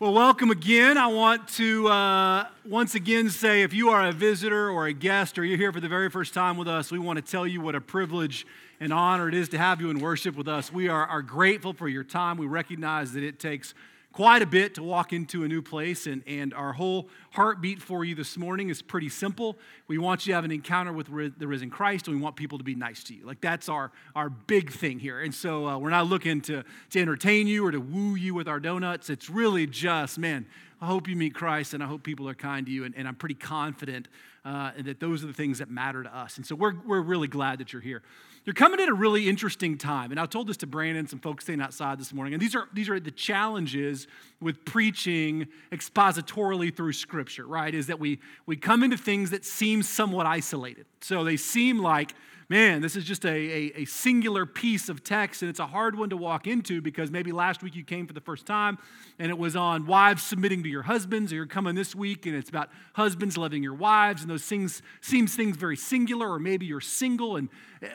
Well, welcome again. I want to uh, once again say if you are a visitor or a guest or you're here for the very first time with us, we want to tell you what a privilege and honor it is to have you in worship with us. We are, are grateful for your time. We recognize that it takes quite a bit to walk into a new place, and, and our whole heartbeat for you this morning is pretty simple. We want you to have an encounter with the risen Christ, and we want people to be nice to you. Like, that's our, our big thing here. And so, uh, we're not looking to, to entertain you or to woo you with our donuts. It's really just, man, I hope you meet Christ, and I hope people are kind to you, and, and I'm pretty confident uh, that those are the things that matter to us. And so, we're, we're really glad that you're here. You're coming at a really interesting time. And I told this to Brandon, some folks staying outside this morning. And these are, these are the challenges with preaching expositorily through Scripture, right? Is that we, we come into things that seem somewhat isolated. So they seem like man, this is just a, a, a, singular piece of text, and it's a hard one to walk into because maybe last week you came for the first time and it was on wives submitting to your husbands, or you're coming this week and it's about husbands loving your wives, and those things seems things very singular, or maybe you're single. And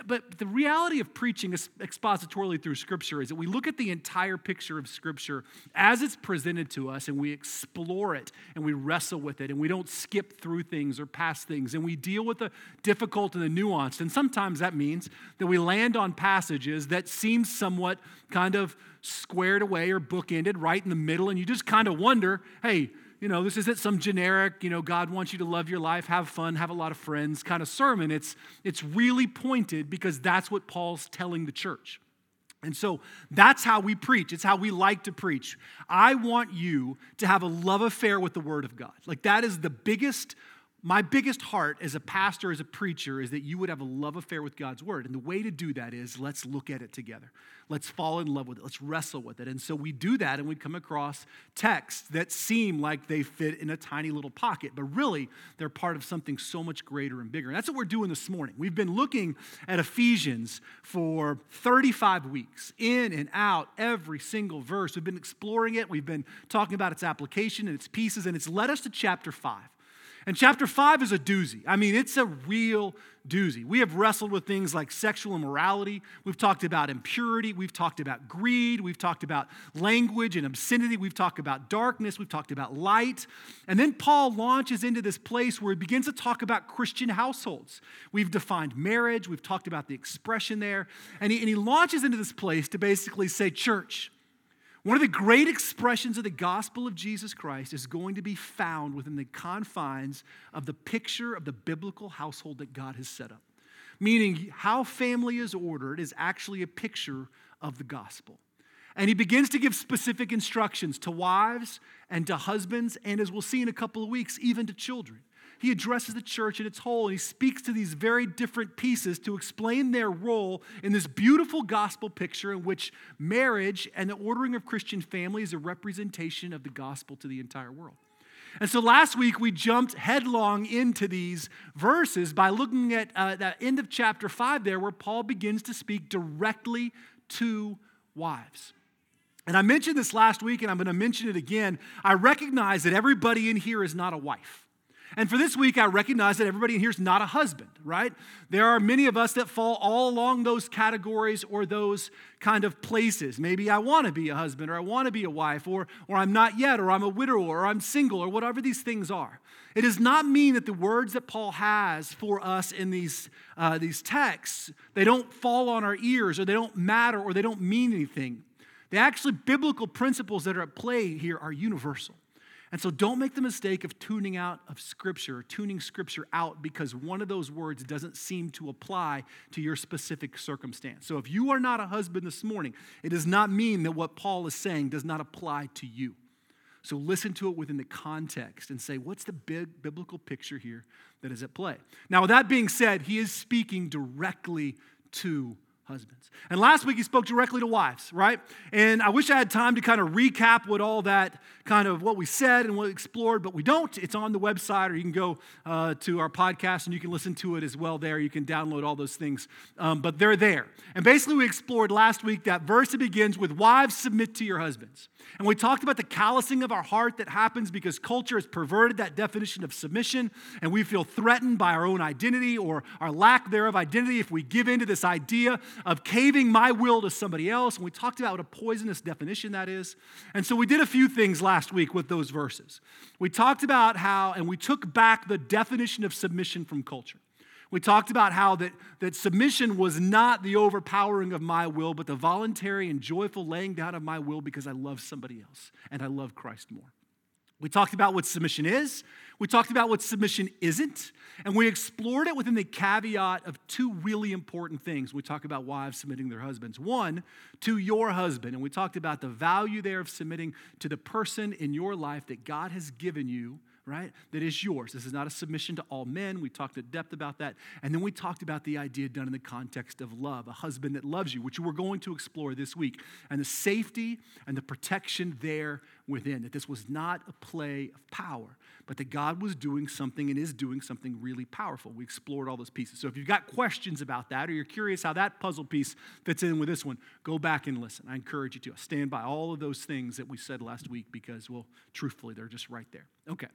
but the reality of preaching expositorily through Scripture is that we look at the entire picture of Scripture as it's presented to us, and we explore it and we wrestle with it, and we don't skip through things or past things, and we deal with the difficult and the nuanced. And sometimes that means that we land on passages that seem somewhat kind of squared away or bookended right in the middle, and you just kind of wonder hey, you know, this isn't some generic, you know, God wants you to love your life, have fun, have a lot of friends kind of sermon. It's, it's really pointed because that's what Paul's telling the church. And so that's how we preach. It's how we like to preach. I want you to have a love affair with the Word of God. Like, that is the biggest my biggest heart as a pastor, as a preacher, is that you would have a love affair with God's word. And the way to do that is let's look at it together. Let's fall in love with it. Let's wrestle with it. And so we do that and we come across texts that seem like they fit in a tiny little pocket, but really they're part of something so much greater and bigger. And that's what we're doing this morning. We've been looking at Ephesians for 35 weeks, in and out, every single verse. We've been exploring it. We've been talking about its application and its pieces, and it's led us to chapter 5. And chapter five is a doozy. I mean, it's a real doozy. We have wrestled with things like sexual immorality. We've talked about impurity. We've talked about greed. We've talked about language and obscenity. We've talked about darkness. We've talked about light. And then Paul launches into this place where he begins to talk about Christian households. We've defined marriage. We've talked about the expression there. And he, and he launches into this place to basically say, church, one of the great expressions of the gospel of Jesus Christ is going to be found within the confines of the picture of the biblical household that God has set up. Meaning, how family is ordered is actually a picture of the gospel. And he begins to give specific instructions to wives and to husbands, and as we'll see in a couple of weeks, even to children he addresses the church in its whole and he speaks to these very different pieces to explain their role in this beautiful gospel picture in which marriage and the ordering of Christian family is a representation of the gospel to the entire world. And so last week we jumped headlong into these verses by looking at uh, the end of chapter 5 there, where Paul begins to speak directly to wives. And I mentioned this last week, and I'm going to mention it again. I recognize that everybody in here is not a wife. And for this week, I recognize that everybody in here is not a husband, right? There are many of us that fall all along those categories or those kind of places. Maybe I want to be a husband or I want to be a wife or, or I'm not yet or I'm a widower or I'm single or whatever these things are. It does not mean that the words that Paul has for us in these, uh, these texts, they don't fall on our ears or they don't matter or they don't mean anything. The actually biblical principles that are at play here are universal. And so don't make the mistake of tuning out of Scripture, tuning Scripture out because one of those words doesn't seem to apply to your specific circumstance. So if you are not a husband this morning, it does not mean that what Paul is saying does not apply to you. So listen to it within the context and say, what's the big biblical picture here that is at play? Now, with that being said, he is speaking directly to husbands. And last week he spoke directly to wives, right? And I wish I had time to kind of recap what all that kind of what we said and what we explored, but we don't. It's on the website, or you can go uh, to our podcast and you can listen to it as well there. You can download all those things, um, but they're there. And basically, we explored last week that verse that begins with wives submit to your husbands. And we talked about the callousing of our heart that happens because culture has perverted that definition of submission, and we feel threatened by our own identity or our lack thereof identity if we give in to this idea of caving my will to somebody else. And we talked about what a poisonous definition that is. And so we did a few things last week with those verses. We talked about how, and we took back the definition of submission from culture. We talked about how that, that submission was not the overpowering of my will, but the voluntary and joyful laying down of my will because I love somebody else and I love Christ more. We talked about what submission is. We talked about what submission isn't. And we explored it within the caveat of two really important things. We talked about wives submitting their husbands. One, to your husband. And we talked about the value there of submitting to the person in your life that God has given you right? That is yours. This is not a submission to all men. We talked at depth about that. And then we talked about the idea done in the context of love, a husband that loves you, which we're going to explore this week, and the safety and the protection there within. That this was not a play of power, but that God was doing something and is doing something really powerful. We explored all those pieces. So if you've got questions about that or you're curious how that puzzle piece fits in with this one, go back and listen. I encourage you to. stand by all of those things that we said last week because, well, truthfully, they're just right there. Okay.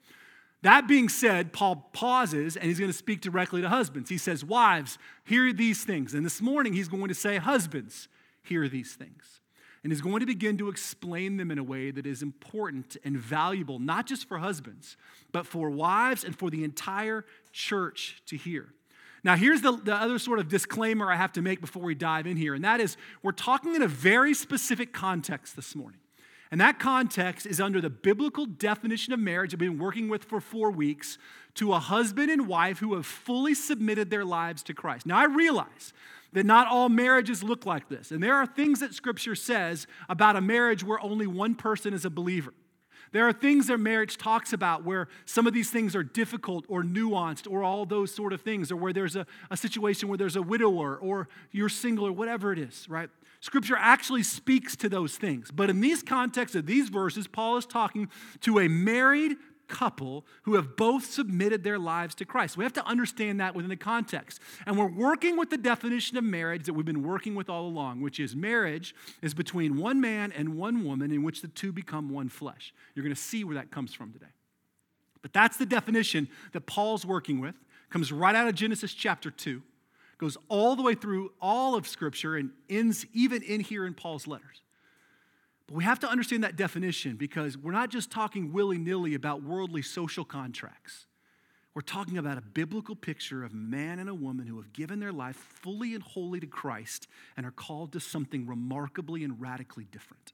That being said, Paul pauses and he's going to speak directly to husbands. He says, Wives, hear these things. And this morning he's going to say, Husbands, hear these things. And is going to begin to explain them in a way that is important and valuable, not just for husbands, but for wives and for the entire church to hear. Now, here's the, the other sort of disclaimer I have to make before we dive in here, and that is we're talking in a very specific context this morning. And that context is under the biblical definition of marriage I've been working with for four weeks to a husband and wife who have fully submitted their lives to Christ. Now, I realize that not all marriages look like this. And there are things that Scripture says about a marriage where only one person is a believer. There are things that marriage talks about where some of these things are difficult or nuanced or all those sort of things, or where there's a, a situation where there's a widower or you're single or whatever it is, right? Scripture actually speaks to those things. But in these contexts of these verses, Paul is talking to a married couple who have both submitted their lives to Christ. We have to understand that within the context. And we're working with the definition of marriage that we've been working with all along, which is marriage is between one man and one woman in which the two become one flesh. You're going to see where that comes from today. But that's the definition that Paul's working with. Comes right out of Genesis chapter 2 goes all the way through all of Scripture and ends even in here in Paul's letters. But we have to understand that definition because we're not just talking willy nilly about worldly social contracts. We're talking about a biblical picture of man and a woman who have given their life fully and wholly to Christ and are called to something remarkably and radically different.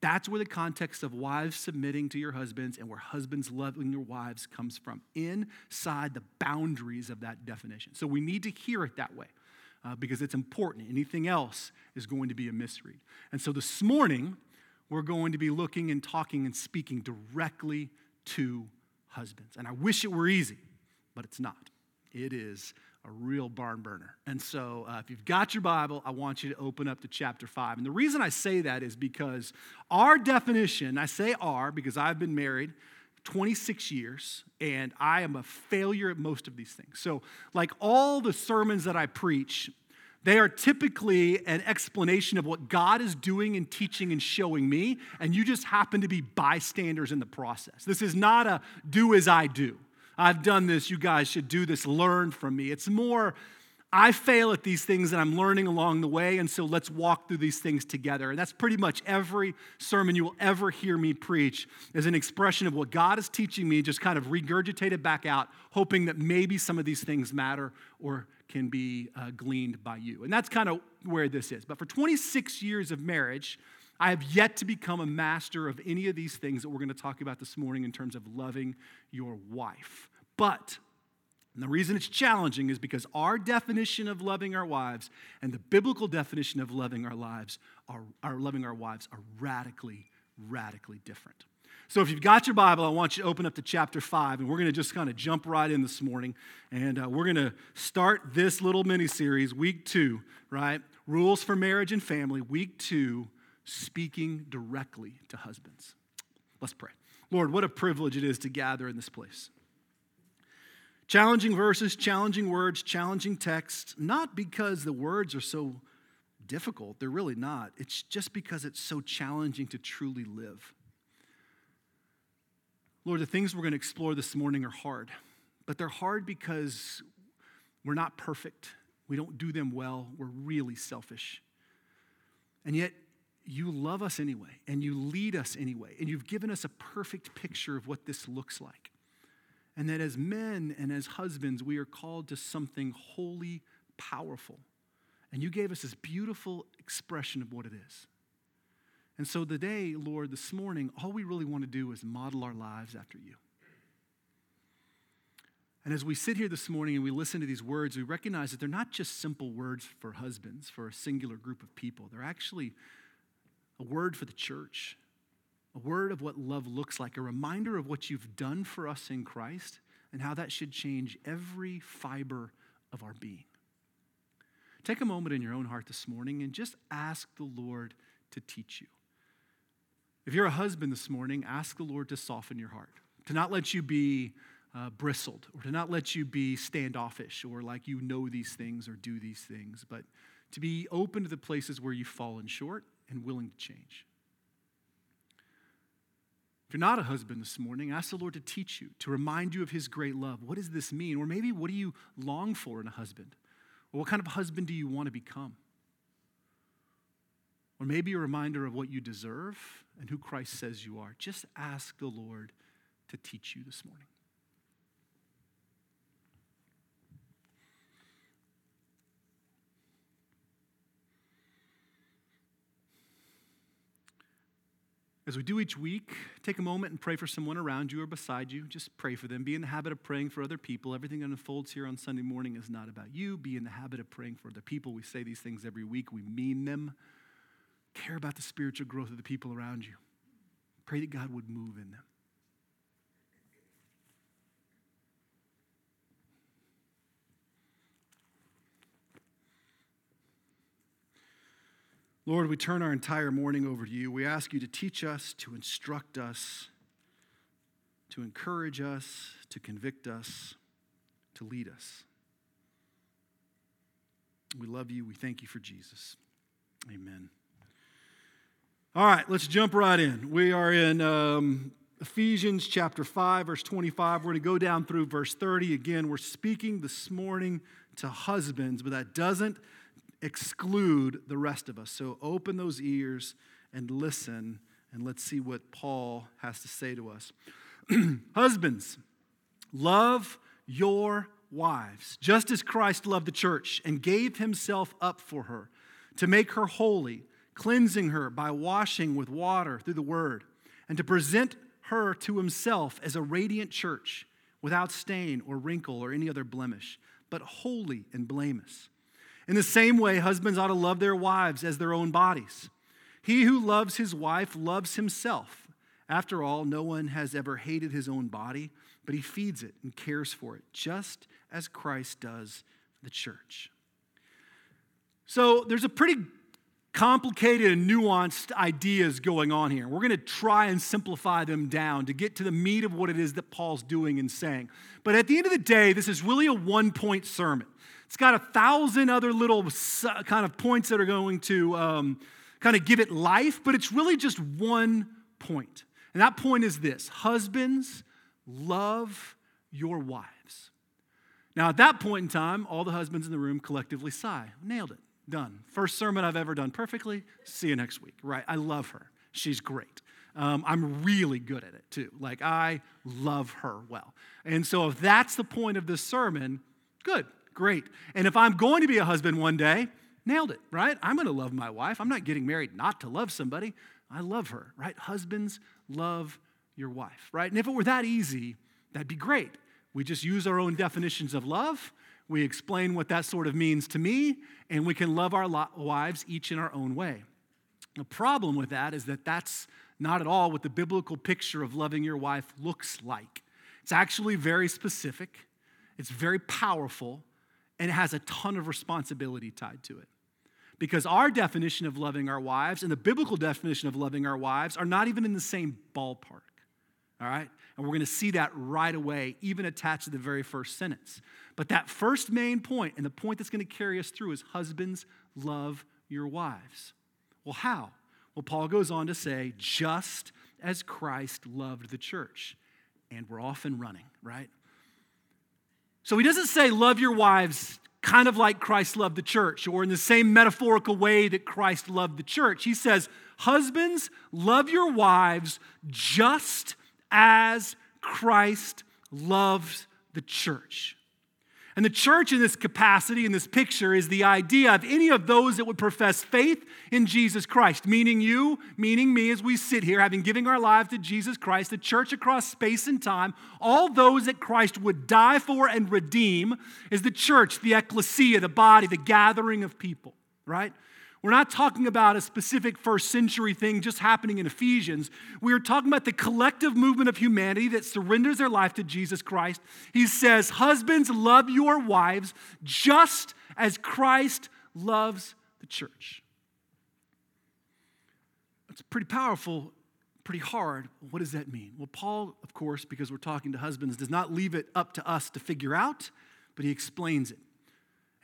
That's where the context of wives submitting to your husbands and where husbands loving your wives comes from, inside the boundaries of that definition. So we need to hear it that way uh, because it's important. Anything else is going to be a misread. And so this morning, we're going to be looking and talking and speaking directly to husbands. And I wish it were easy, but it's not. It is a real barn burner. And so, uh, if you've got your Bible, I want you to open up to chapter 5. And the reason I say that is because our definition, I say our because I've been married 26 years and I am a failure at most of these things. So, like all the sermons that I preach, they are typically an explanation of what God is doing and teaching and showing me, and you just happen to be bystanders in the process. This is not a do as I do. I've done this, you guys should do this, learn from me. It's more, I fail at these things and I'm learning along the way, and so let's walk through these things together. And that's pretty much every sermon you will ever hear me preach is an expression of what God is teaching me, just kind of regurgitated back out, hoping that maybe some of these things matter or can be uh, gleaned by you. And that's kind of where this is. But for 26 years of marriage, I have yet to become a master of any of these things that we're going to talk about this morning in terms of loving your wife. But and the reason it's challenging is because our definition of loving our wives and the biblical definition of loving our lives are, are loving our wives are radically, radically different. So if you've got your Bible, I want you to open up to chapter 5, and we're going to just kind of jump right in this morning. And uh, we're going to start this little mini series, week two, right? Rules for marriage and family, week two, speaking directly to husbands. Let's pray. Lord, what a privilege it is to gather in this place. Challenging verses, challenging words, challenging texts, not because the words are so difficult, they're really not. It's just because it's so challenging to truly live. Lord, the things we're going to explore this morning are hard, but they're hard because we're not perfect We don't do them well. We're really selfish. And yet, you love us anyway, and you lead us anyway, and you've given us a perfect picture of what this looks like. And that as men and as husbands, we are called to something wholly powerful. And you gave us this beautiful expression of what it is. And so today, Lord, this morning, all we really want to do is model our lives after you. And as we sit here this morning and we listen to these words, we recognize that they're not just simple words for husbands, for a singular group of people. They're actually a word for the church, a word of what love looks like, a reminder of what you've done for us in Christ and how that should change every fiber of our being. Take a moment in your own heart this morning and just ask the Lord to teach you. If you're a husband this morning, ask the Lord to soften your heart, to not let you be uh, bristled, or to not let you be standoffish or like you know these things or do these things, but to be open to the places where you've fallen short and willing to change. If you're not a husband this morning, ask the Lord to teach you, to remind you of his great love. What does this mean? Or maybe what do you long for in a husband? Or what kind of husband do you want to become? Or maybe a reminder of what you deserve and who Christ says you are. Just ask the Lord to teach you this morning. As we do each week, take a moment and pray for someone around you or beside you. Just pray for them. Be in the habit of praying for other people. Everything that unfolds here on Sunday morning is not about you. Be in the habit of praying for other people. We say these things every week, we mean them. Care about the spiritual growth of the people around you. Pray that God would move in them. Lord, we turn our entire morning over to you. We ask you to teach us, to instruct us, to encourage us, to convict us, to lead us. We love you. We thank you for Jesus. Amen. All right, let's jump right in. We are in um, Ephesians chapter 5, verse 25. We're going to go down through verse 30. Again, we're speaking this morning to husbands, but that doesn't exclude the rest of us. So open those ears and listen, and let's see what Paul has to say to us. Husbands, love your wives, just as Christ loved the church and gave himself up for her to make her holy, cleansing her by washing with water through the word, and to present her to himself as a radiant church without stain or wrinkle or any other blemish, but holy and blameless. In the same way, husbands ought to love their wives as their own bodies. He who loves his wife loves himself. After all, no one has ever hated his own body, but he feeds it and cares for it, just as Christ does the church. So there's a pretty complicated and nuanced ideas going on here. We're going to try and simplify them down to get to the meat of what it is that Paul's doing and saying. But at the end of the day, this is really a one point sermon. It's got a thousand other little kind of points that are going to um, kind of give it life, but it's really just one point. And that point is this Husbands, love your wives. Now, at that point in time, all the husbands in the room collectively sigh. Nailed it. Done. First sermon I've ever done perfectly. See you next week. Right? I love her. She's great. Um, I'm really good at it too. Like, I love her well. And so, if that's the point of this sermon, good. Great. And if I'm going to be a husband one day, nailed it, right? I'm going to love my wife. I'm not getting married not to love somebody. I love her, right? Husbands, love your wife, right? And if it were that easy, that'd be great. We just use our own definitions of love. We explain what that sort of means to me, and we can love our wives each in our own way. The problem with that is that that's not at all what the biblical picture of loving your wife looks like. It's actually very specific, it's very powerful, and it has a ton of responsibility tied to it. Because our definition of loving our wives and the biblical definition of loving our wives are not even in the same ballpark. All right? And we're going to see that right away, even attached to the very first sentence. But that first main point, and the point that's going to carry us through, is husbands, love your wives. Well, how? Well, Paul goes on to say, just as Christ loved the church. And we're off and running, right? So he doesn't say, love your wives kind of like Christ loved the church, or in the same metaphorical way that Christ loved the church. He says, Husbands, love your wives just as Christ loves the church. And the church, in this capacity, in this picture, is the idea of any of those that would profess faith in Jesus Christ, meaning you, meaning me, as we sit here, having given our lives to Jesus Christ, the church across space and time, all those that Christ would die for and redeem, is the church, the ecclesia, the body, the gathering of people, right? We're not talking about a specific first century thing just happening in Ephesians. We are talking about the collective movement of humanity that surrenders their life to Jesus Christ. He says, Husbands, love your wives just as Christ loves the church. It's pretty powerful, pretty hard. What does that mean? Well, Paul, of course, because we're talking to husbands, does not leave it up to us to figure out, but he explains it.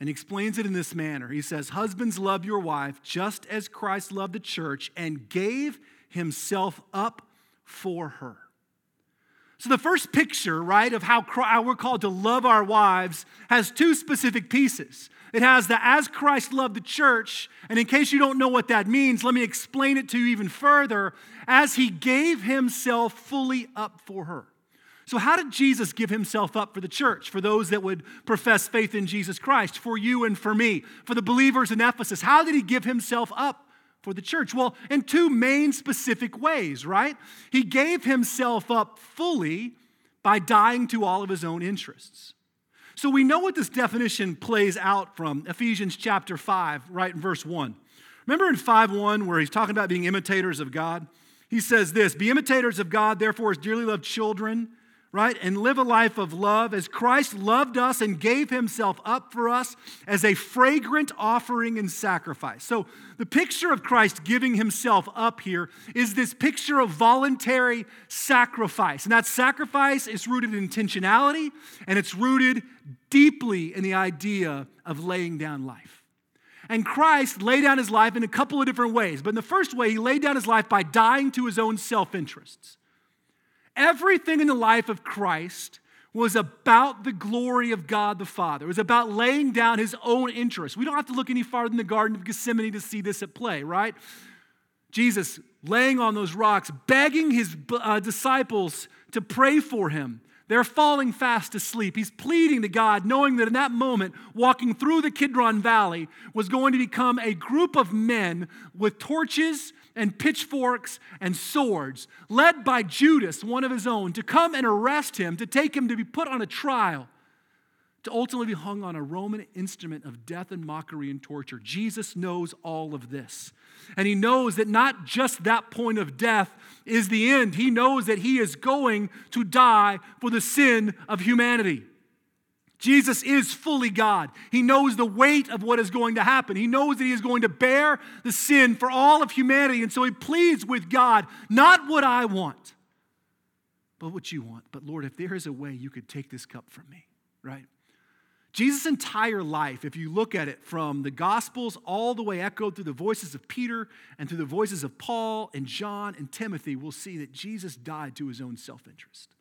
And explains it in this manner. He says, Husbands, love your wife just as Christ loved the church and gave himself up for her. So, the first picture, right, of how, we're called to love our wives has two specific pieces. It has the as Christ loved the church, and in case you don't know what that means, let me explain it to you even further as he gave himself fully up for her. So, how did Jesus give himself up for the church, for those that would profess faith in Jesus Christ, for you and for me, for the believers in Ephesus? How did he give himself up for the church? Well, in two main specific ways, right? He gave himself up fully by dying to all of his own interests. So, we know what this definition plays out from Ephesians chapter 5, right in verse 1. Remember in 5 1, where he's talking about being imitators of God? He says this Be imitators of God, therefore, as dearly loved children right? And live a life of love as Christ loved us and gave himself up for us as a fragrant offering and sacrifice. So, the picture of Christ giving himself up here is this picture of voluntary sacrifice. And that sacrifice is rooted in intentionality and it's rooted deeply in the idea of laying down life. And Christ laid down his life in a couple of different ways. But in the first way, he laid down his life by dying to his own self interests. Everything in the life of Christ was about the glory of God the Father. It was about laying down his own interests. We don't have to look any farther than the Garden of Gethsemane to see this at play, right? Jesus laying on those rocks, begging his uh, disciples to pray for him. They're falling fast asleep. He's pleading to God, knowing that in that moment, walking through the Kidron Valley was going to become a group of men with torches and pitchforks and swords, led by Judas, one of his own, to come and arrest him, to take him to be put on a trial, to ultimately be hung on a Roman instrument of death and mockery and torture. Jesus knows all of this. And he knows that not just that point of death is the end, he knows that he is going to die for the sin of humanity. Jesus is fully God. He knows the weight of what is going to happen. He knows that he is going to bear the sin for all of humanity. And so he pleads with God, not what I want, but what you want. But Lord, if there is a way you could take this cup from me, right? Jesus' entire life, if you look at it from the Gospels all the way echoed through the voices of Peter and through the voices of Paul and John and Timothy, we'll see that Jesus died to his own self interest.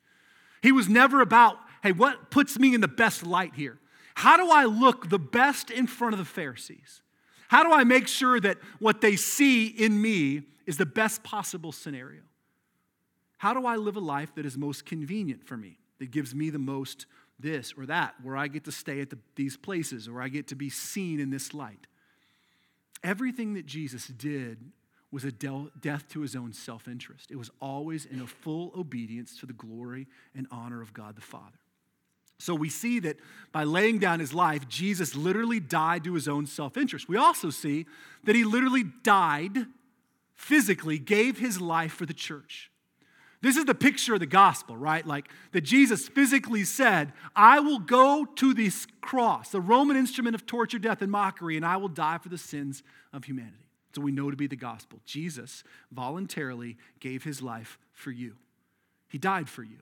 He was never about, hey, what puts me in the best light here? How do I look the best in front of the Pharisees? How do I make sure that what they see in me is the best possible scenario? How do I live a life that is most convenient for me, that gives me the most this or that, where I get to stay at the, these places, or I get to be seen in this light? Everything that Jesus did was a death to his own self interest. It was always in a full obedience to the glory and honor of God the Father. So we see that by laying down his life, Jesus literally died to his own self interest. We also see that he literally died physically, gave his life for the church. This is the picture of the gospel, right? Like that Jesus physically said, I will go to this cross, the Roman instrument of torture, death, and mockery, and I will die for the sins of humanity. So we know to be the gospel. Jesus voluntarily gave his life for you, he died for you.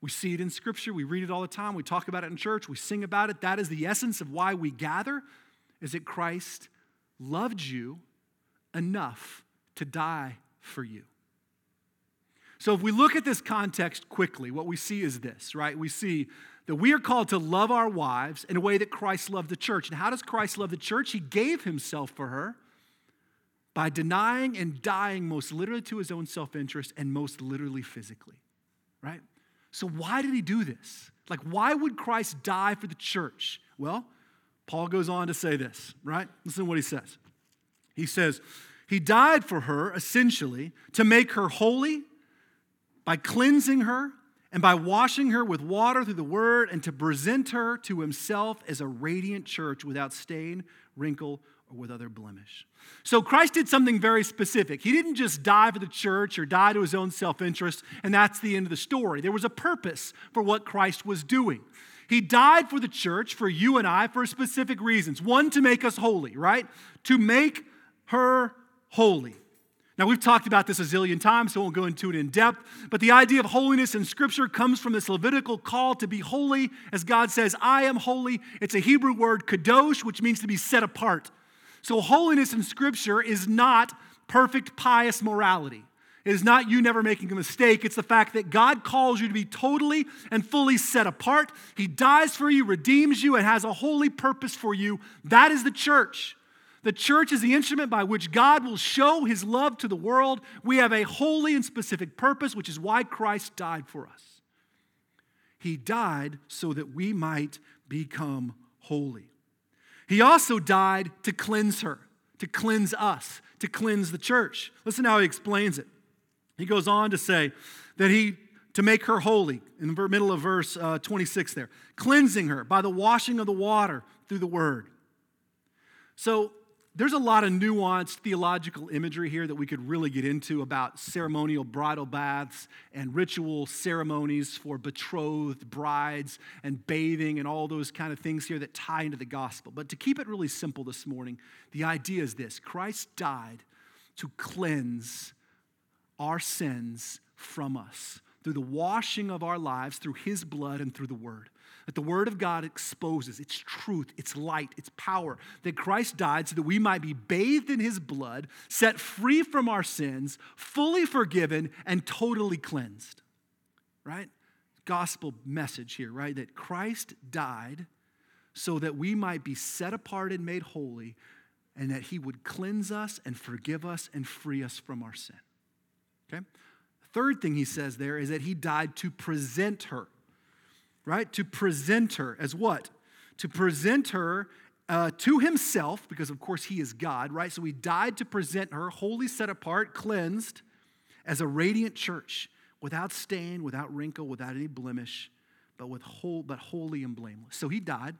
We see it in Scripture. We read it all the time. We talk about it in church. We sing about it. That is the essence of why we gather, is that Christ loved you enough to die for you. So if we look at this context quickly, what we see is this, right? We see that we are called to love our wives in a way that Christ loved the church. And how does Christ love the church? He gave himself for her by denying and dying most literally to his own self interest and most literally physically, right? So, why did he do this? Like, why would Christ die for the church? Well, Paul goes on to say this, right? Listen to what he says. He says, He died for her essentially to make her holy by cleansing her and by washing her with water through the word and to present her to himself as a radiant church without stain, wrinkle, or with other blemish. So Christ did something very specific. He didn't just die for the church or die to his own self interest, and that's the end of the story. There was a purpose for what Christ was doing. He died for the church, for you and I, for specific reasons. One, to make us holy, right? To make her holy. Now, we've talked about this a zillion times, so I won't go into it in depth. But the idea of holiness in Scripture comes from this Levitical call to be holy. As God says, I am holy. It's a Hebrew word, kadosh, which means to be set apart. So, holiness in Scripture is not perfect, pious morality. It is not you never making a mistake. It's the fact that God calls you to be totally and fully set apart. He dies for you, redeems you, and has a holy purpose for you. That is the church. The church is the instrument by which God will show his love to the world. We have a holy and specific purpose, which is why Christ died for us. He died so that we might become holy. He also died to cleanse her, to cleanse us, to cleanse the church. Listen how he explains it. He goes on to say that he, to make her holy, in the middle of verse uh, 26 there, cleansing her by the washing of the water through the word. So there's a lot of nuanced theological imagery here that we could really get into about ceremonial bridal baths and ritual ceremonies for betrothed brides and bathing and all those kind of things here that tie into the gospel. But to keep it really simple this morning, the idea is this Christ died to cleanse our sins from us through the washing of our lives, through his blood, and through the word that the Word of God exposes its truth, its light, its power, that Christ died so that we might be bathed in His blood, set free from our sins, fully forgiven, and totally cleansed. Right? Gospel message here, right? That Christ died so that we might be set apart and made holy, and that He would cleanse us and forgive us and free us from our sin. Okay? Third thing he says there is that he died to present her right? To present her as what? To present her uh, to himself, because of course he is God, right? So he died to present her, wholly set apart, cleansed, as a radiant church, without stain, without wrinkle, without any blemish, but with whole, but holy and blameless. So he died,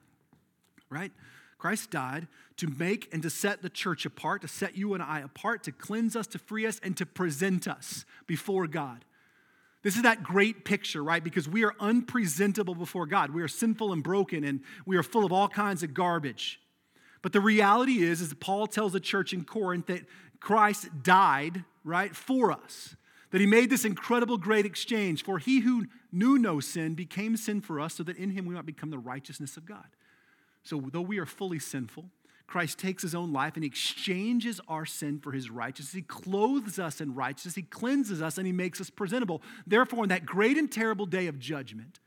right? Christ died to make and to set the church apart, to set you and I apart, to cleanse us, to free us, and to present us before God. This is that great picture, right? Because we are unpresentable before God. We are sinful and broken, and we are full of all kinds of garbage. But the reality is, is Paul tells the church in Corinth that Christ died, right, for us. That he made this incredible great exchange. For he who knew no sin became sin for us, so that in him we might become the righteousness of God. So though we are fully sinful, Christ takes his own life and he exchanges our sin for his righteousness. He clothes us in righteousness. He cleanses us and he makes us presentable. Therefore, in that great and terrible day of judgment,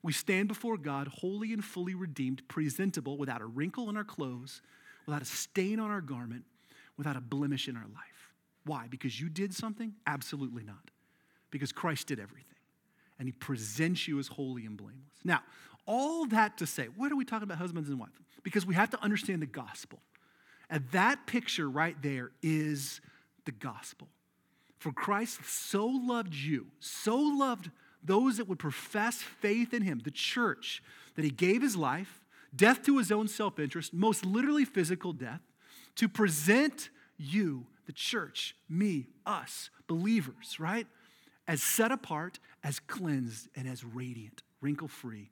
we stand before God holy and fully redeemed, presentable, without a wrinkle in our clothes, without a stain on our garment, without a blemish in our life. Why? Because you did something? Absolutely not. Because Christ did everything. And he presents you as holy and blameless. Now, all that to say, what are we talking about husbands and wives? Because we have to understand the gospel. And that picture right there is the gospel. For Christ so loved you, so loved those that would profess faith in him, the church, that he gave his life, death to his own self interest, most literally physical death, to present you, the church, me, us, believers, right? As set apart, as cleansed, and as radiant, wrinkle free,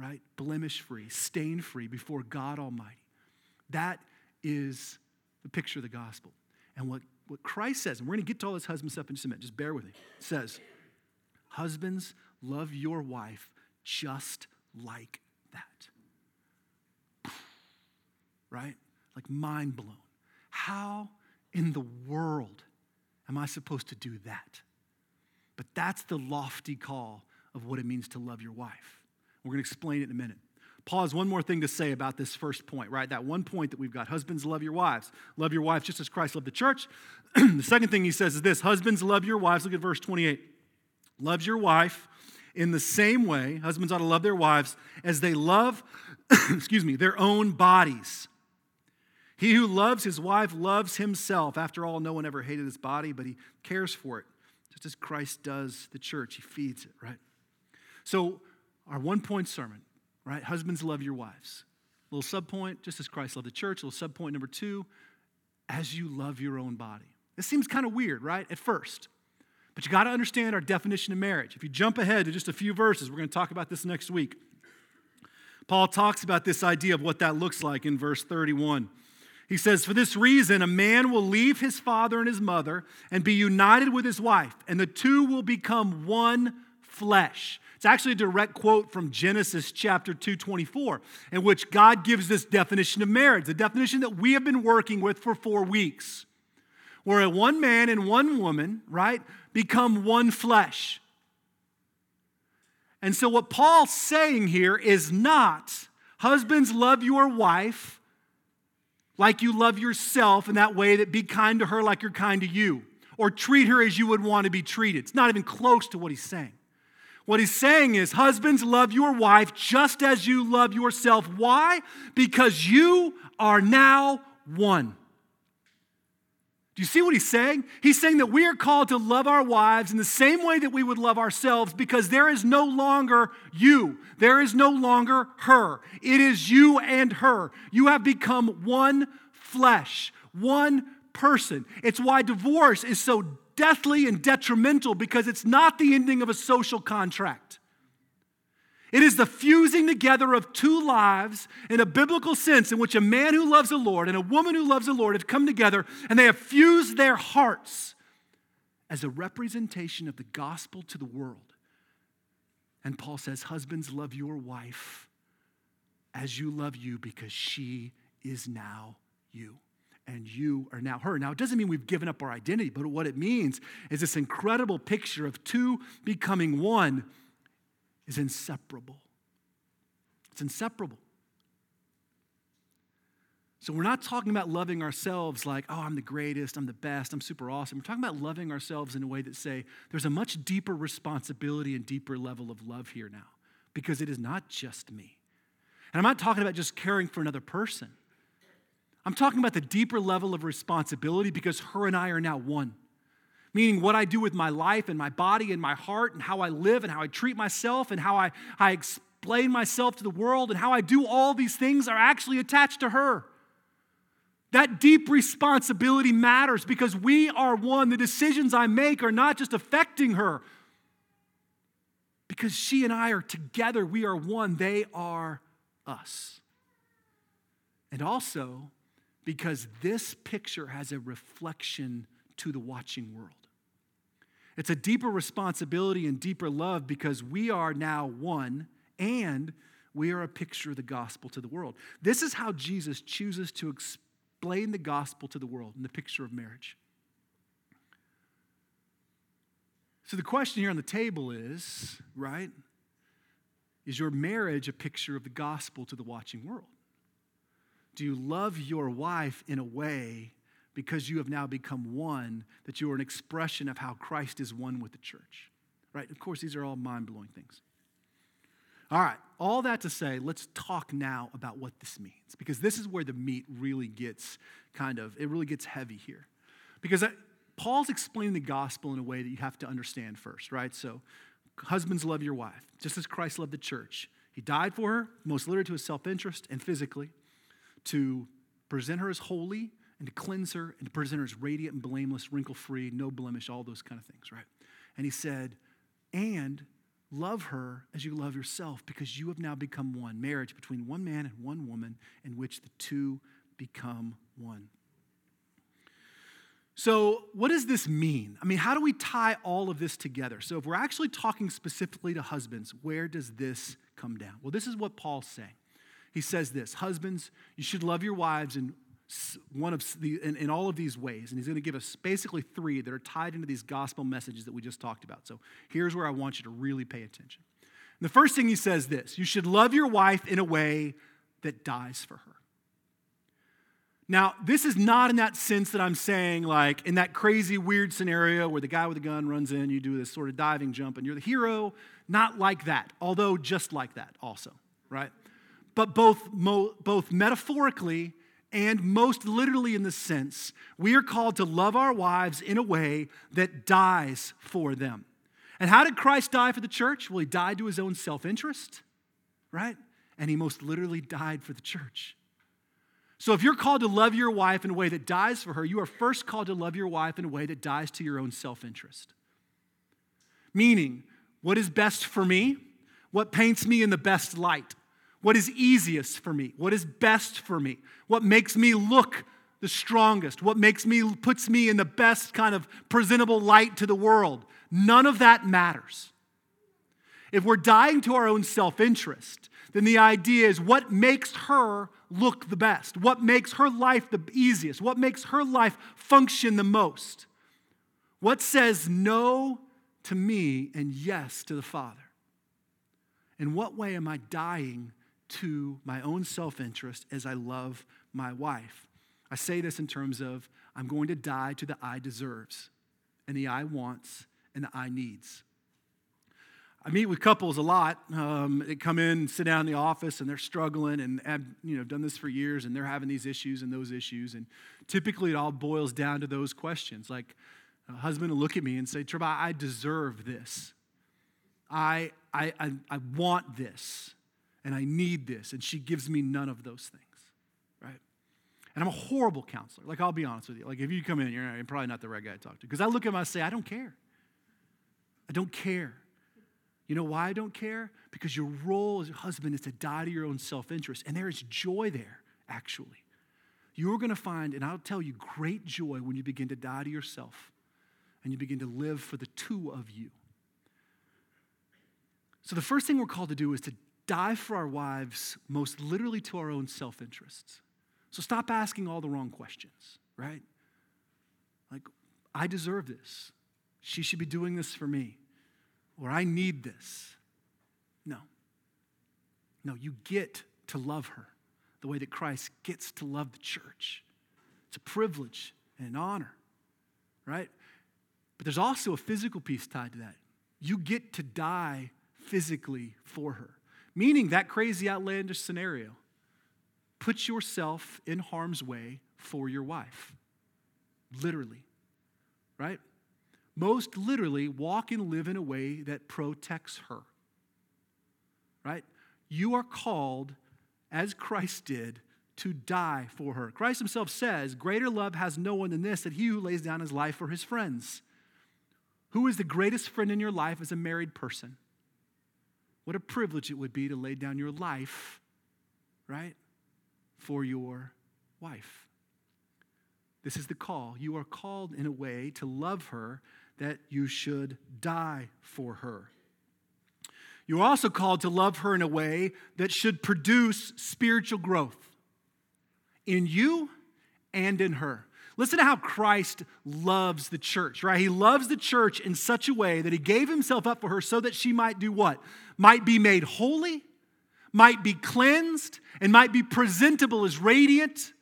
right? Blemish free, stain free before God Almighty. That is the picture of the gospel. And what, what Christ says, and we're going to get to all this husband stuff in just a minute, just bear with me, it says, Husbands, love your wife just like that. Right? Like mind blown. How in the world am I supposed to do that? But that's the lofty call of what it means to love your wife. We're going to explain it in a minute. Paul has one more thing to say about this first point, right? That one point that we've got. Husbands, love your wives. Love your wives just as Christ loved the church. the second thing he says is this Husbands, love your wives. Look at verse 28. Love your wife in the same way, husbands ought to love their wives as they love, excuse me, their own bodies. He who loves his wife loves himself. After all, no one ever hated his body, but he cares for it, just as Christ does the church. He feeds it, right? So, our one point sermon, right? Husbands, love your wives. Little subpoint, just as Christ loved the church. Little subpoint number two, as you love your own body. This seems kind of weird, right? At first. But you got to understand our definition of marriage. If you jump ahead to just a few verses, we're going to talk about this next week. Paul talks about this idea of what that looks like in verse 31. He says, For this reason, a man will leave his father and his mother and be united with his wife, and the two will become one flesh. It's actually a direct quote from Genesis chapter 224, in which God gives this definition of marriage, the definition that we have been working with for four weeks. Where a one man and one woman, right, become one flesh. And so, what Paul's saying here is not husbands, love your wife like you love yourself in that way that be kind to her like you're kind to you, or treat her as you would want to be treated. It's not even close to what he's saying. What he's saying is, husbands, love your wife just as you love yourself. Why? Because you are now one. Do you see what he's saying? He's saying that we are called to love our wives in the same way that we would love ourselves because there is no longer you. There is no longer her. It is you and her. You have become one flesh, one person. It's why divorce is so deathly and detrimental because it's not the ending of a social contract. It is the fusing together of two lives in a biblical sense in which a man who loves the Lord and a woman who loves the Lord have come together and they have fused their hearts as a representation of the gospel to the world. And Paul says, Husbands, love your wife as you love you because she is now you. And you are now her. Now, it doesn't mean we've given up our identity, but what it means is this incredible picture of two becoming one is inseparable. It's inseparable. So we're not talking about loving ourselves like, oh, I'm the greatest, I'm the best, I'm super awesome. We're talking about loving ourselves in a way that say there's a much deeper responsibility and deeper level of love here now because it is not just me. And I'm not talking about just caring for another person. I'm talking about the deeper level of responsibility because her and I are now one meaning what I do with my life and my body and my heart and how I live and how I treat myself and how I, I explain myself to the world and how I do all these things are actually attached to her. That deep responsibility matters because we are one. The decisions I make are not just affecting her, because she and I are together. We are one. They are us. And also because this picture has a reflection to the watching world. It's a deeper responsibility and deeper love because we are now one and we are a picture of the gospel to the world. This is how Jesus chooses to explain the gospel to the world in the picture of marriage. So the question here on the table is, right? Is your marriage a picture of the gospel to the watching world? Do you love your wife in a way because you have now become one, that you are an expression of how Christ is one with the church. Right? Of course, these are all mind blowing things. All right, all that to say, let's talk now about what this means, because this is where the meat really gets kind of, it really gets heavy here. Because I, Paul's explaining the gospel in a way that you have to understand first, right? So, husbands love your wife, just as Christ loved the church. He died for her, most literally to his self interest and physically, to present her as holy and to cleanse her and to present her as radiant and blameless, wrinkle free, no blemish, all those kind of things, right? And he said, and love her as you love yourself because you have now become one. Marriage between one man and one woman in which the two become one. So, what does this mean? I mean, how do we tie all of this together? So, if we're actually talking specifically to husbands, where does this come down? Well, this is what Paul's saying. He says this Husbands, you should love your wives in one of the, in, in all of these ways. And he's going to give us basically three that are tied into these gospel messages that we just talked about. So here's where I want you to really pay attention. And the first thing he says this you should love your wife in a way that dies for her. Now, this is not in that sense that I'm saying, like in that crazy, weird scenario where the guy with the gun runs in, you do this sort of diving jump, and you're the hero. Not like that, although just like that also, right? But both, both metaphorically and most literally in the sense, we are called to love our wives in a way that dies for them. And how did Christ die for the church? Well, he died to his own self interest, right? And he most literally died for the church. So if you're called to love your wife in a way that dies for her, you are first called to love your wife in a way that dies to your own self interest. Meaning, what is best for me? What paints me in the best light? What is easiest for me? What is best for me? What makes me look the strongest? What makes me puts me in the best kind of presentable light to the world? None of that matters. If we're dying to our own self-interest, then the idea is what makes her look the best? What makes her life the easiest? What makes her life function the most? What says no to me and yes to the Father? In what way am I dying to my own self interest as I love my wife? I say this in terms of I'm going to die to the I deserves and the I wants and the I needs. I meet with couples a lot. Um, they come in, sit down in the office, and they're struggling, and have you know done this for years, and they're having these issues and those issues. And typically, it all boils down to those questions. Like, a husband will look at me and say, "Treva, I deserve this. I, I, I, I want this, and I need this." And she gives me none of those things, right? And I'm a horrible counselor. Like, I'll be honest with you. Like, if you come in, you're probably not the right guy to talk to, because I look at and I say, "I don't care. I don't care." You know why I don't care? Because your role as a husband is to die to your own self interest. And there is joy there, actually. You're going to find, and I'll tell you, great joy when you begin to die to yourself and you begin to live for the two of you. So, the first thing we're called to do is to die for our wives, most literally to our own self interests. So, stop asking all the wrong questions, right? Like, I deserve this. She should be doing this for me or I need this. No. No, you get to love her the way that Christ gets to love the church. It's a privilege and an honor, right? But there's also a physical piece tied to that. You get to die physically for her, meaning that crazy, outlandish scenario. Put yourself in harm's way for your wife, literally, right? most literally walk and live in a way that protects her. Right? You are called, as Christ did, to die for her. Christ himself says, Greater love has no one than this, that he who lays down his life for his friends. Who is the greatest friend in your life as a married person? What a privilege it would be to lay down your life, right, for your wife. This is the call. You are called in a way to love her that you should die for her. You're also called to love her in a way that should produce spiritual growth in you and in her. Listen to how Christ loves the church, right? He loves the church in such a way that he gave himself up for her so that she might do what? Might be made holy, might be cleansed, and might be presentable as radiant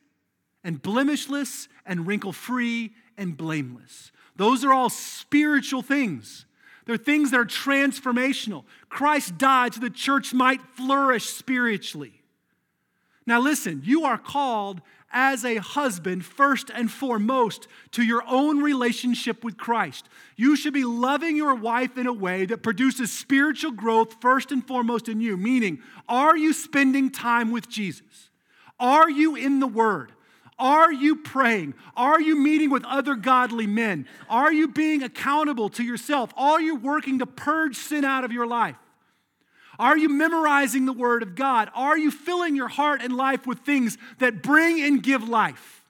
and blemishless and wrinkle free and blameless. Those are all spiritual things. They're things that are transformational. Christ died so the church might flourish spiritually. Now, listen, you are called as a husband, first and foremost, to your own relationship with Christ. You should be loving your wife in a way that produces spiritual growth first and foremost in you. Meaning, are you spending time with Jesus? Are you in the Word? Are you praying? Are you meeting with other godly men? Are you being accountable to yourself? Are you working to purge sin out of your life? Are you memorizing the Word of God? Are you filling your heart and life with things that bring and give life?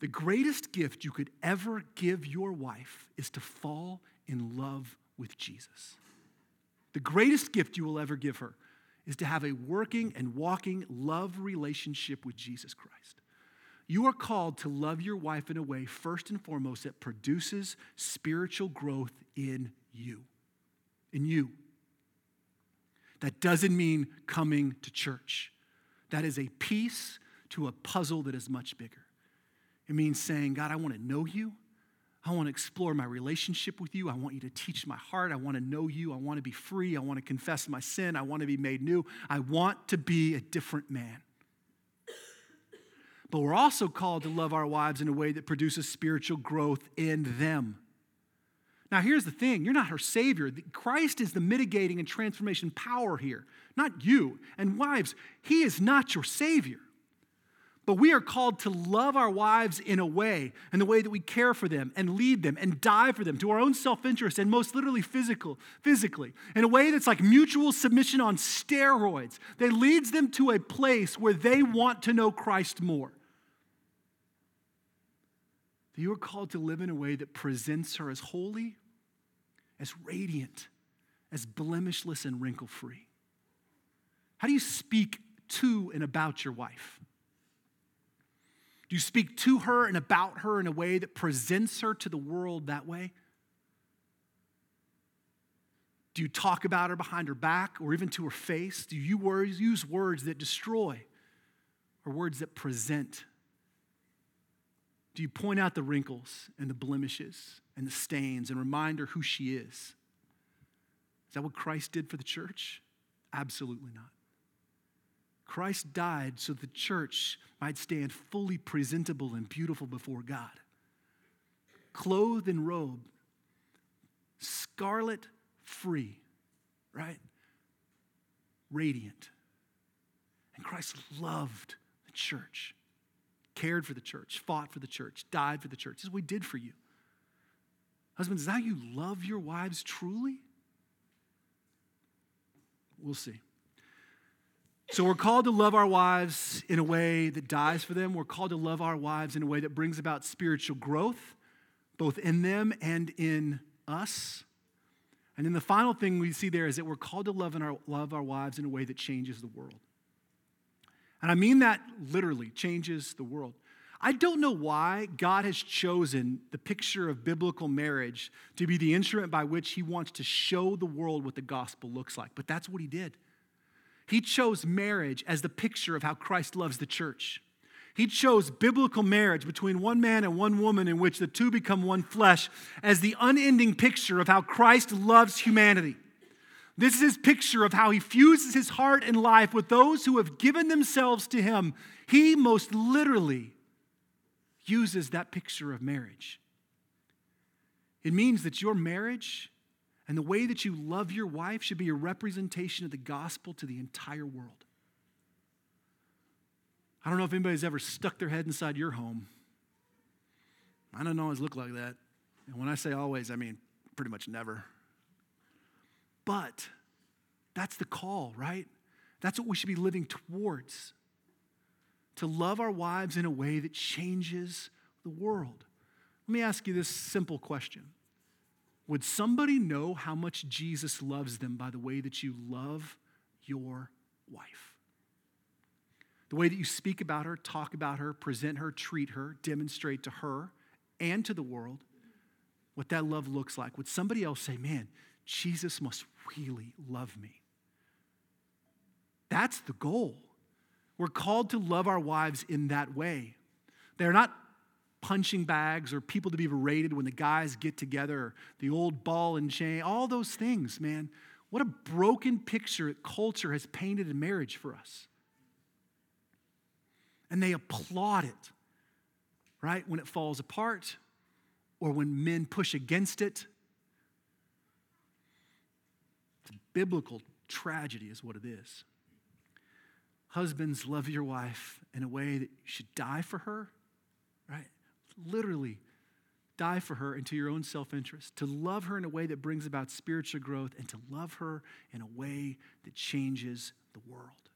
The greatest gift you could ever give your wife is to fall in love with Jesus. The greatest gift you will ever give her is to have a working and walking love relationship with Jesus Christ. You are called to love your wife in a way, first and foremost, that produces spiritual growth in you. In you. That doesn't mean coming to church. That is a piece to a puzzle that is much bigger. It means saying, God, I want to know you. I want to explore my relationship with you. I want you to teach my heart. I want to know you. I want to be free. I want to confess my sin. I want to be made new. I want to be a different man. But we're also called to love our wives in a way that produces spiritual growth in them. Now, here's the thing you're not her savior. Christ is the mitigating and transformation power here, not you. And wives, he is not your savior. But we are called to love our wives in a way, in the way that we care for them and lead them and die for them to our own self-interest and most literally physical, physically, in a way that's like mutual submission on steroids that leads them to a place where they want to know Christ more. You are called to live in a way that presents her as holy, as radiant, as blemishless and wrinkle free. How do you speak to and about your wife? Do you speak to her and about her in a way that presents her to the world that way? Do you talk about her behind her back or even to her face? Do you use words that destroy or words that present? Do you point out the wrinkles and the blemishes and the stains and remind her who she is? Is that what Christ did for the church? Absolutely not. Christ died so the church might stand fully presentable and beautiful before God, clothed in robe, scarlet free, right? Radiant. And Christ loved the church, cared for the church, fought for the church, died for the church. This is what he did for you. Husbands, is that how you love your wives truly? We'll see. So we're called to love our wives in a way that dies for them. We're called to love our wives in a way that brings about spiritual growth, both in them and in us. And then the final thing we see there is that we're called to love, our, love our wives in a way that changes the world. And I mean that literally, changes the world. I don't know why God has chosen the picture of biblical marriage to be the instrument by which He wants to show the world what the gospel looks like, but that's what He did. He chose marriage as the picture of how Christ loves the church. He chose biblical marriage between one man and one woman, in which the two become one flesh, as the unending picture of how Christ loves humanity. This is his picture of how he fuses his heart and life with those who have given themselves to him. He most literally uses that picture of marriage. It means that your marriage and the way that you love your wife should be a representation of the gospel to the entire world. I don't know if anybody's ever stuck their head inside your home. I don't always look like that. And when I say always, I mean pretty much never. But that's the call, right? That's what we should be living towards. To love our wives in a way that changes the world. Let me ask you this simple question would somebody know how much Jesus loves them by the way that you love your wife? The way that you speak about her, talk about her, present her, treat her, demonstrate to her and to the world what that love looks like. Would somebody else say, man, Jesus must really love me? That's the goal. We're called to love our wives in that way. They're not punching bags or people to be berated when the guys get together, the old ball and chain, all those things, man. What a broken picture culture has painted in marriage for us. And they applaud it, right? When it falls apart or when men push against it. It's a biblical tragedy, is what it is. Husbands, love your wife in a way that you should die for her, right? literally die for her into your own self interest, to love her in a way that brings about spiritual growth, and to love her in a way that changes the world.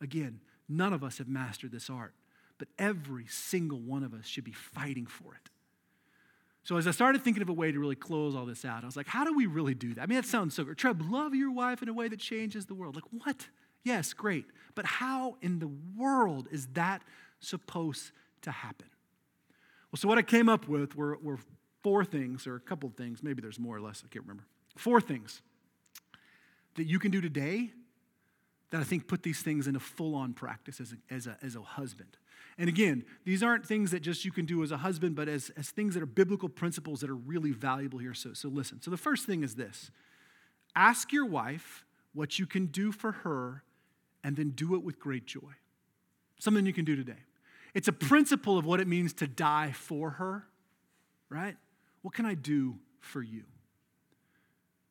Again, none of us have mastered this art, but every single one of us should be fighting for it. So as I started thinking of a way to really close all this out, I was like, how do we really do that? I mean, that sounds so good. Treb, love your wife in a way that changes the world. Like, what? Yes, great. But how in the world is that supposed to happen? Well, so what I came up with were, were four things, or a couple of things. Maybe there's more or less, I can't remember. Four things that you can do today that I think put these things into full on practice as a, as, a, as a husband. And again, these aren't things that just you can do as a husband, but as, as things that are biblical principles that are really valuable here. So, so listen. So the first thing is this ask your wife what you can do for her, and then do it with great joy. Something you can do today. It's a principle of what it means to die for her, right? What can I do for you?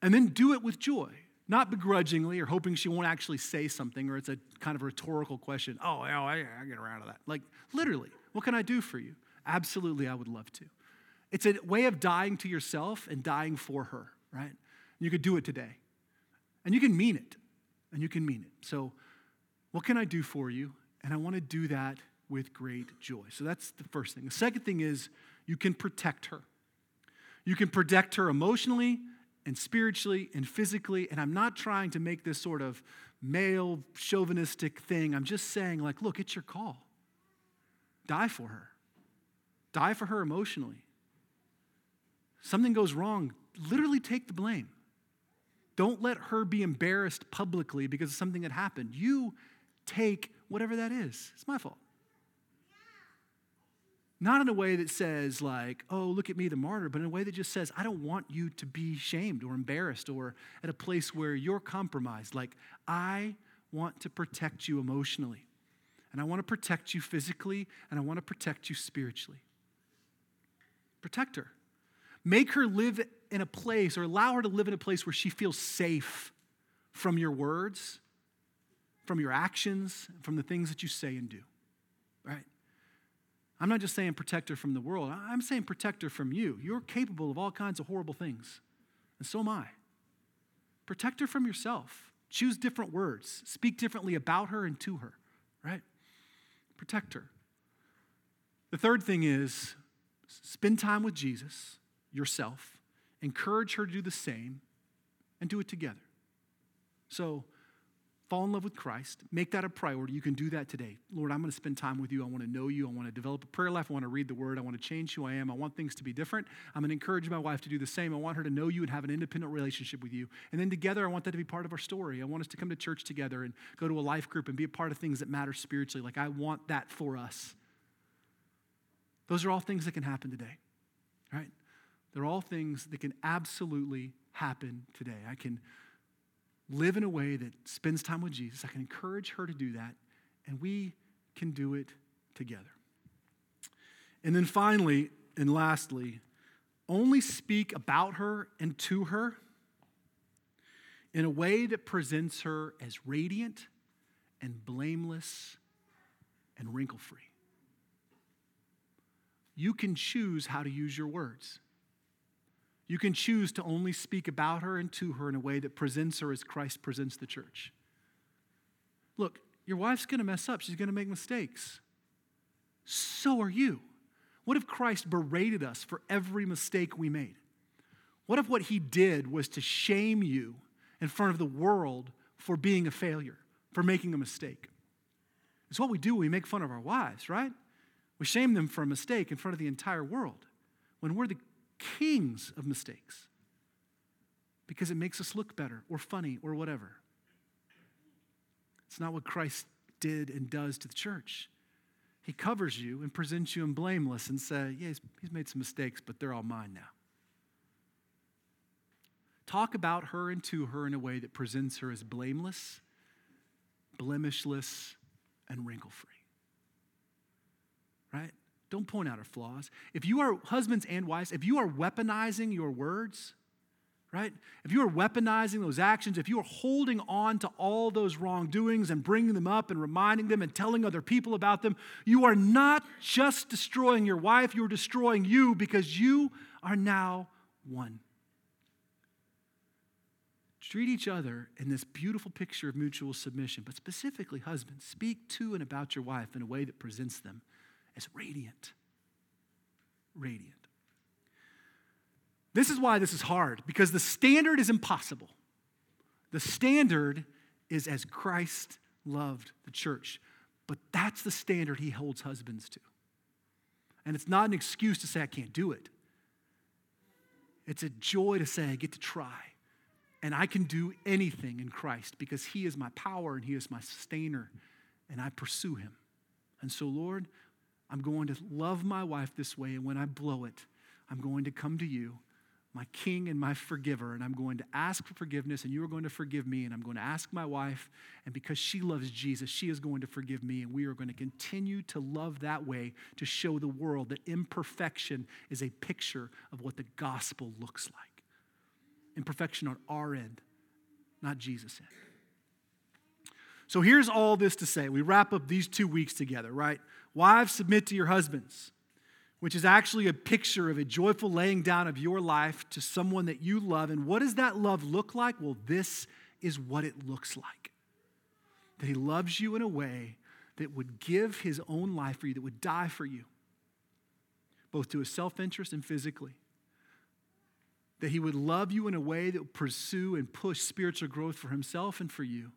And then do it with joy not begrudgingly or hoping she won't actually say something or it's a kind of rhetorical question. Oh, yeah, I, I get around to that. Like, literally, what can I do for you? Absolutely, I would love to. It's a way of dying to yourself and dying for her, right? You could do it today. And you can mean it. And you can mean it. So, what can I do for you? And I want to do that with great joy. So, that's the first thing. The second thing is you can protect her. You can protect her emotionally, and spiritually and physically. And I'm not trying to make this sort of male chauvinistic thing. I'm just saying, like, look, it's your call. Die for her, die for her emotionally. Something goes wrong, literally take the blame. Don't let her be embarrassed publicly because of something that happened. You take whatever that is. It's my fault. Not in a way that says, like, oh, look at me, the martyr, but in a way that just says, I don't want you to be shamed or embarrassed or at a place where you're compromised. Like, I want to protect you emotionally, and I want to protect you physically, and I want to protect you spiritually. Protect her. Make her live in a place or allow her to live in a place where she feels safe from your words, from your actions, from the things that you say and do. I'm not just saying protect her from the world, I'm saying protect her from you. You're capable of all kinds of horrible things, and so am I. Protect her from yourself. Choose different words, speak differently about her and to her, right? Protect her. The third thing is spend time with Jesus, yourself, encourage her to do the same, and do it together. So, fall in love with Christ, make that a priority. You can do that today. Lord, I'm going to spend time with you. I want to know you. I want to develop a prayer life. I want to read the word. I want to change who I am. I want things to be different. I'm going to encourage my wife to do the same. I want her to know you and have an independent relationship with you. And then together, I want that to be part of our story. I want us to come to church together and go to a life group and be a part of things that matter spiritually. Like, I want that for us. Those are all things that can happen today, right? They're all things that can absolutely happen today. I can live in a way that spends time with Jesus. I can encourage her to do that, and we can do it together. And then finally, and lastly, only speak about her and to her in a way that presents her as radiant and blameless and wrinkle free. You can choose how to use your words. You can choose to only speak about her and to her in a way that presents her as Christ presents the church. Look, your wife's going to mess up. She's going to make mistakes. So are you. What if Christ berated us for every mistake we made? What if what he did was to shame you in front of the world for being a failure, for making a mistake? It's what we do we make fun of our wives, right? We shame them for a mistake in front of the entire world when we're the kings of mistakes because it makes us look better or funny or whatever. It's not what Christ did and does to the church. He covers you and presents you in blameless and say, yeah, he's, he's made some mistakes, but they're all mine now. Talk about her and to her in a way that presents her as blameless, blemishless, and wrinkle free. Right? Don't point out her flaws. If you are husbands and wives, if you are weaponizing your words, right? If you are weaponizing those actions, if you are holding on to all those wrongdoings and bringing them up and reminding them and telling other people about them, you are not just destroying your wife, you're destroying you because you are now one. Treat each other in this beautiful picture of mutual submission, but specifically, husbands, speak to and about your wife in a way that presents them as radiant. Radiant. This is why this is hard, because the standard is impossible. The standard is as Christ loved the church. But that's the standard he holds husbands to. And it's not an excuse to say, I can't do it. It's a joy to say, I get to try. And I can do anything in Christ because he is my power and he is my sustainer, and I pursue him. And so, Lord, I'm going to love my wife this way, and when I blow it, I'm going to come to you my king and my forgiver, and I'm going to ask for forgiveness, and you are going to forgive me, and I'm going to ask my wife, and because she loves Jesus, she is going to forgive me, and we are going to continue to love that way to show the world that imperfection is a picture of what the gospel looks like. Imperfection on our end, not Jesus' end. So here's all this to say. We wrap up these two weeks together, right? Wives, submit to your husbands which is actually a picture of a joyful laying down of your life to someone that you love. And what does that love look like? Well, this is what it looks like that he loves you in a way that would give his own life for you, that would die for you, both to his self interest and physically. That he would love you in a way that would pursue and push spiritual growth for himself and for you.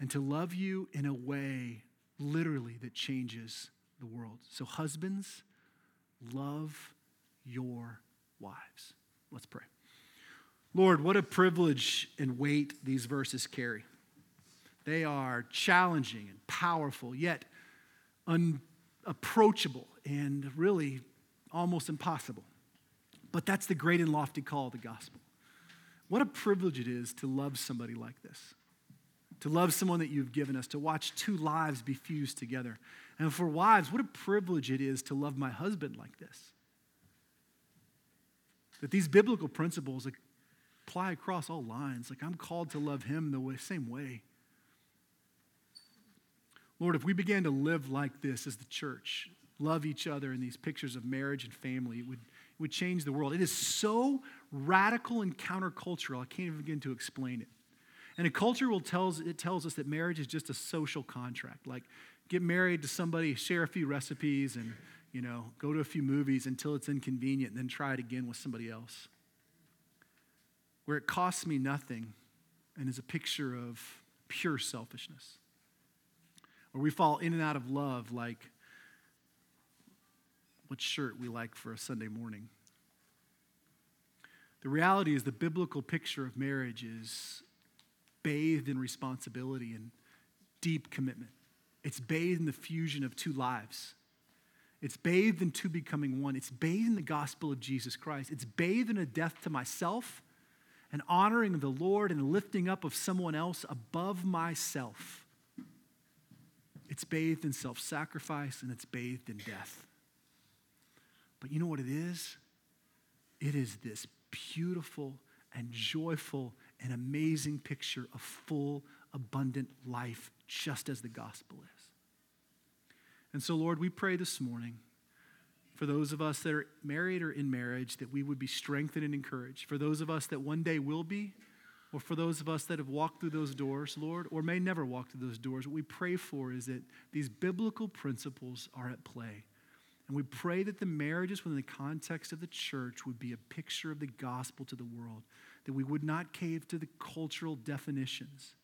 And to love you in a way, literally, that changes the world. So, husbands, Love your wives. Let's pray. Lord, what a privilege and weight these verses carry. They are challenging and powerful, yet unapproachable and really almost impossible. But that's the great and lofty call of the gospel. What a privilege it is to love somebody like this, to love someone that you've given us, to watch two lives be fused together. And for wives, what a privilege it is to love my husband like this. That these biblical principles apply across all lines. Like I'm called to love him the way, same way. Lord, if we began to live like this as the church, love each other in these pictures of marriage and family, it would, it would change the world. It is so radical and countercultural, I can't even begin to explain it. And a culture will tells, it tells us that marriage is just a social contract. Like get married to somebody, share a few recipes, and you know, go to a few movies until it's inconvenient, and then try it again with somebody else. Where it costs me nothing and is a picture of pure selfishness. Where we fall in and out of love like what shirt we like for a Sunday morning. The reality is, the biblical picture of marriage is bathed in responsibility and deep commitment. It's bathed in the fusion of two lives. It's bathed in two becoming one. It's bathed in the gospel of Jesus Christ. It's bathed in a death to myself, an honoring of the Lord, and a lifting up of someone else above myself. It's bathed in self sacrifice and it's bathed in death. But you know what it is? It is this beautiful and joyful and amazing picture of full, abundant life just as the gospel is. And so, Lord, we pray this morning for those of us that are married or in marriage that we would be strengthened and encouraged. For those of us that one day will be, or for those of us that have walked through those doors, Lord, or may never walk through those doors, what we pray for is that these biblical principles are at play. And we pray that the marriages within the context of the church would be a picture of the gospel to the world, that we would not cave to the cultural definitions,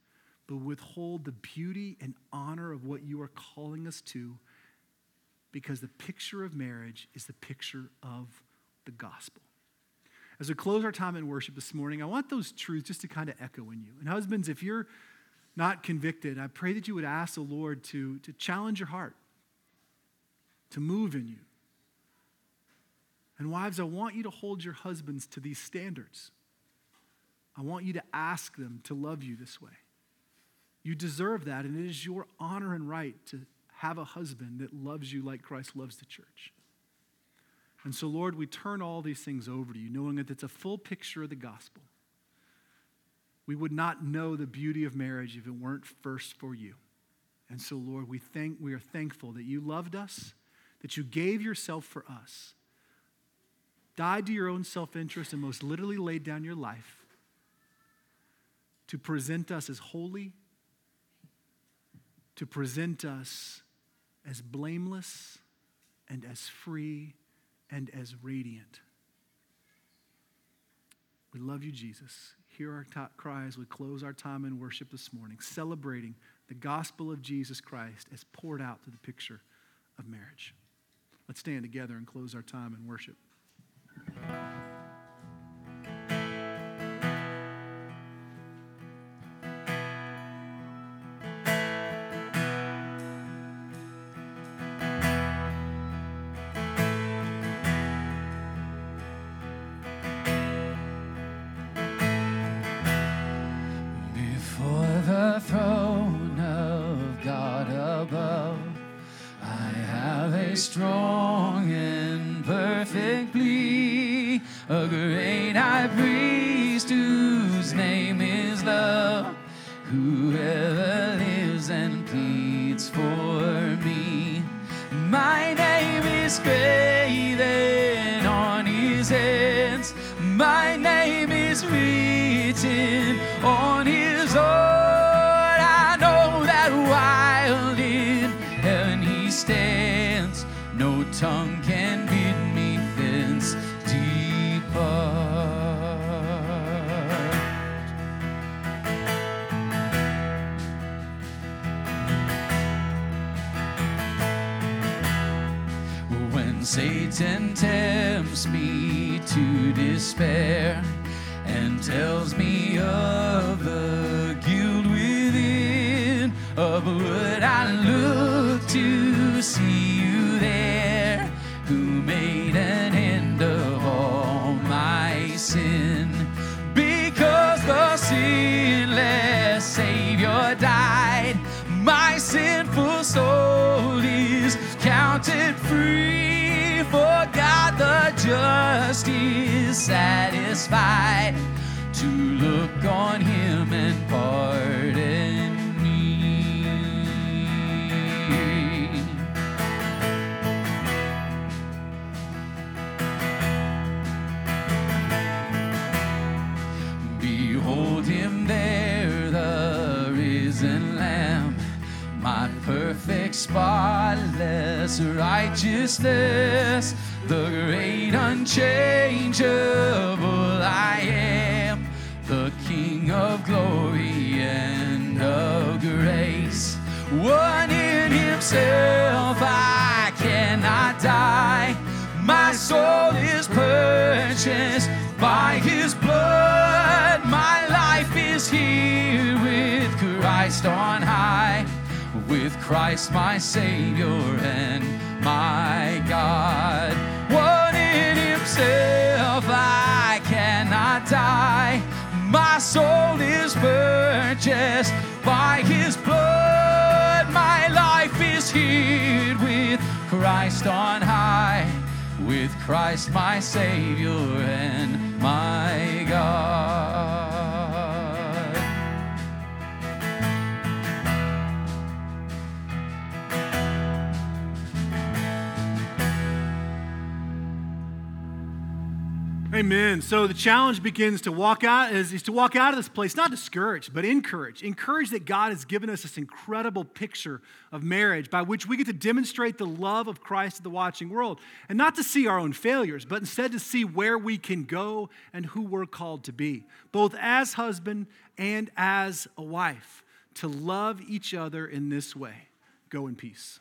but withhold the beauty and honor of what you are calling us to, because the picture of marriage is the picture of the gospel. As we close our time in worship this morning, I want those truths just to kind of echo in you. And husbands, if you're not convicted, I pray that you would ask the Lord to, to challenge your heart, to move in you. And wives, I want you to hold your husbands to these standards. I want you to ask them to love you this way. You deserve that, and it is your honor and right to have a husband that loves you like Christ loves the church. And so, Lord, we turn all these things over to you, knowing that it's a full picture of the gospel. We would not know the beauty of marriage if it weren't first for you. And so, Lord, we, thank, we are thankful that you loved us, that you gave yourself for us, died to your own self interest, and most literally laid down your life to present us as holy to present us as blameless and as free and as radiant. We love you, Jesus. Hear our t- cry as we close our time in worship this morning, celebrating the gospel of Jesus Christ as poured out through the picture of marriage. Let's stand together and close our time in worship. Satan to despair and tells spotless righteousness, the great, unchangeable I am, the King of glory and of grace. One in Himself, I cannot die. My soul is purchased by His blood. My life is here with Christ on high Christ my Savior and my God. One in Himself I cannot die. My soul is purchased by His blood. My life is hid with Christ on high, with Christ my Savior and my God. Amen. So the challenge begins to walk out is, is, to walk out of this place, not discouraged, but encouraged. Encouraged that God has given us this incredible picture of marriage by which we get to demonstrate the love of Christ to the watching world. And not to see our own failures, but instead to see where we can go and who we're called to be, both as husband and as a wife, to love each other in this way. Go in peace.